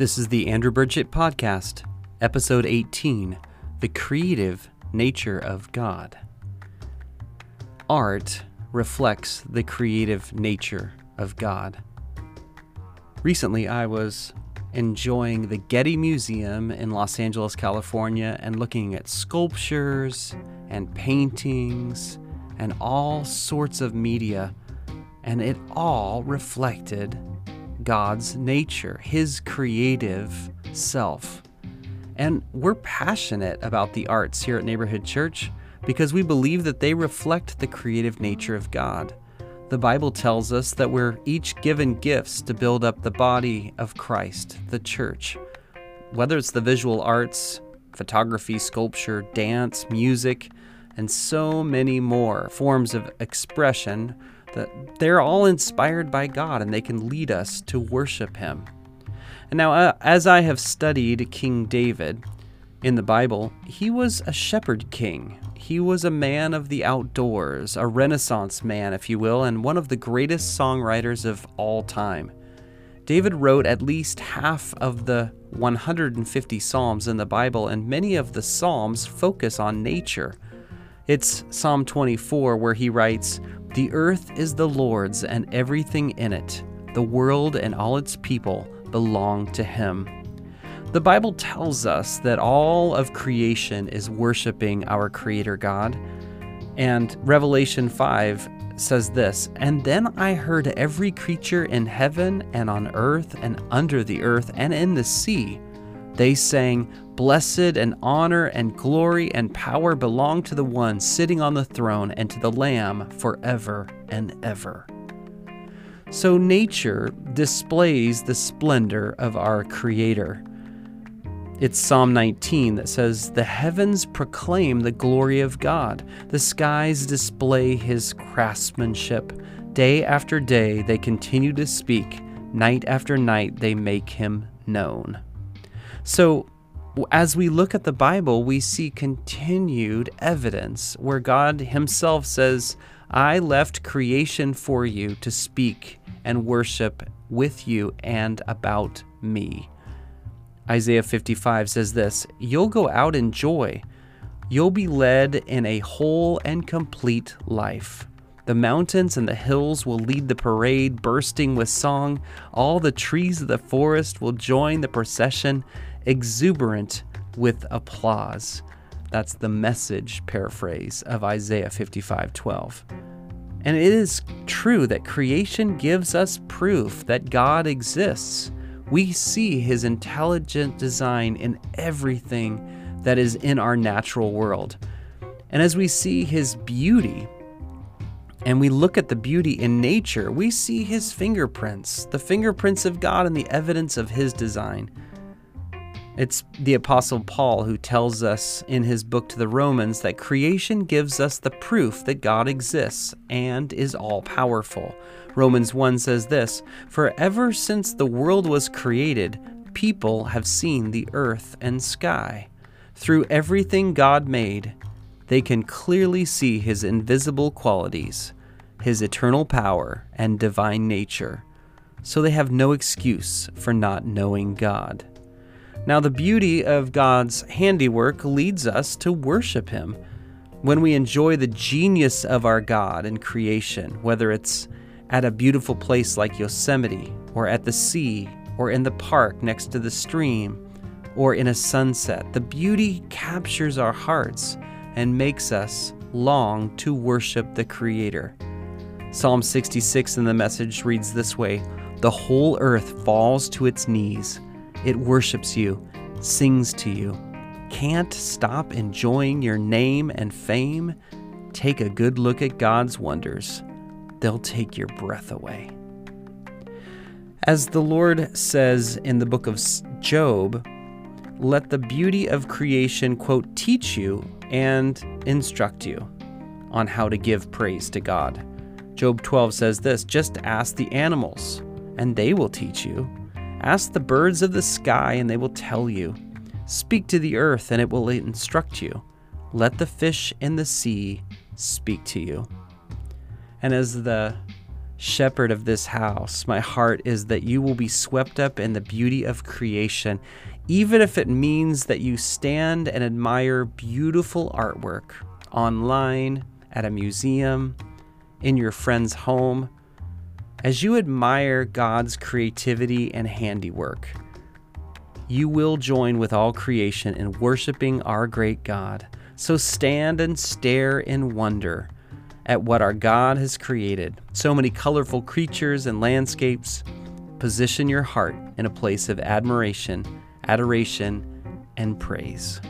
This is the Andrew Burchett Podcast, Episode 18 The Creative Nature of God. Art reflects the creative nature of God. Recently, I was enjoying the Getty Museum in Los Angeles, California, and looking at sculptures and paintings and all sorts of media, and it all reflected God's nature, His creative self. And we're passionate about the arts here at Neighborhood Church because we believe that they reflect the creative nature of God. The Bible tells us that we're each given gifts to build up the body of Christ, the church. Whether it's the visual arts, photography, sculpture, dance, music, and so many more forms of expression that they're all inspired by God and they can lead us to worship Him. And now, uh, as I have studied King David in the Bible, he was a shepherd king. He was a man of the outdoors, a Renaissance man, if you will, and one of the greatest songwriters of all time. David wrote at least half of the 150 Psalms in the Bible, and many of the Psalms focus on nature. It's Psalm 24 where he writes, the earth is the Lord's and everything in it. The world and all its people belong to Him. The Bible tells us that all of creation is worshiping our Creator God. And Revelation 5 says this And then I heard every creature in heaven and on earth and under the earth and in the sea. They sang, Blessed and honor and glory and power belong to the one sitting on the throne and to the Lamb forever and ever. So nature displays the splendor of our Creator. It's Psalm 19 that says, The heavens proclaim the glory of God, the skies display his craftsmanship. Day after day they continue to speak, night after night they make him known. So, as we look at the Bible, we see continued evidence where God Himself says, I left creation for you to speak and worship with you and about me. Isaiah 55 says this You'll go out in joy. You'll be led in a whole and complete life. The mountains and the hills will lead the parade, bursting with song. All the trees of the forest will join the procession exuberant with applause. That's the message paraphrase of Isaiah 55:12. And it is true that creation gives us proof that God exists. We see his intelligent design in everything that is in our natural world. And as we see his beauty, and we look at the beauty in nature, we see his fingerprints, the fingerprints of God and the evidence of his design. It's the Apostle Paul who tells us in his book to the Romans that creation gives us the proof that God exists and is all powerful. Romans 1 says this For ever since the world was created, people have seen the earth and sky. Through everything God made, they can clearly see his invisible qualities, his eternal power, and divine nature. So they have no excuse for not knowing God. Now, the beauty of God's handiwork leads us to worship Him. When we enjoy the genius of our God in creation, whether it's at a beautiful place like Yosemite, or at the sea, or in the park next to the stream, or in a sunset, the beauty captures our hearts and makes us long to worship the Creator. Psalm 66 in the message reads this way The whole earth falls to its knees it worships you, sings to you. Can't stop enjoying your name and fame? Take a good look at God's wonders. They'll take your breath away. As the Lord says in the book of Job, let the beauty of creation, quote, teach you and instruct you on how to give praise to God. Job 12 says this just ask the animals, and they will teach you. Ask the birds of the sky, and they will tell you. Speak to the earth, and it will instruct you. Let the fish in the sea speak to you. And as the shepherd of this house, my heart is that you will be swept up in the beauty of creation, even if it means that you stand and admire beautiful artwork online, at a museum, in your friend's home. As you admire God's creativity and handiwork, you will join with all creation in worshiping our great God. So stand and stare in wonder at what our God has created. So many colorful creatures and landscapes. Position your heart in a place of admiration, adoration, and praise.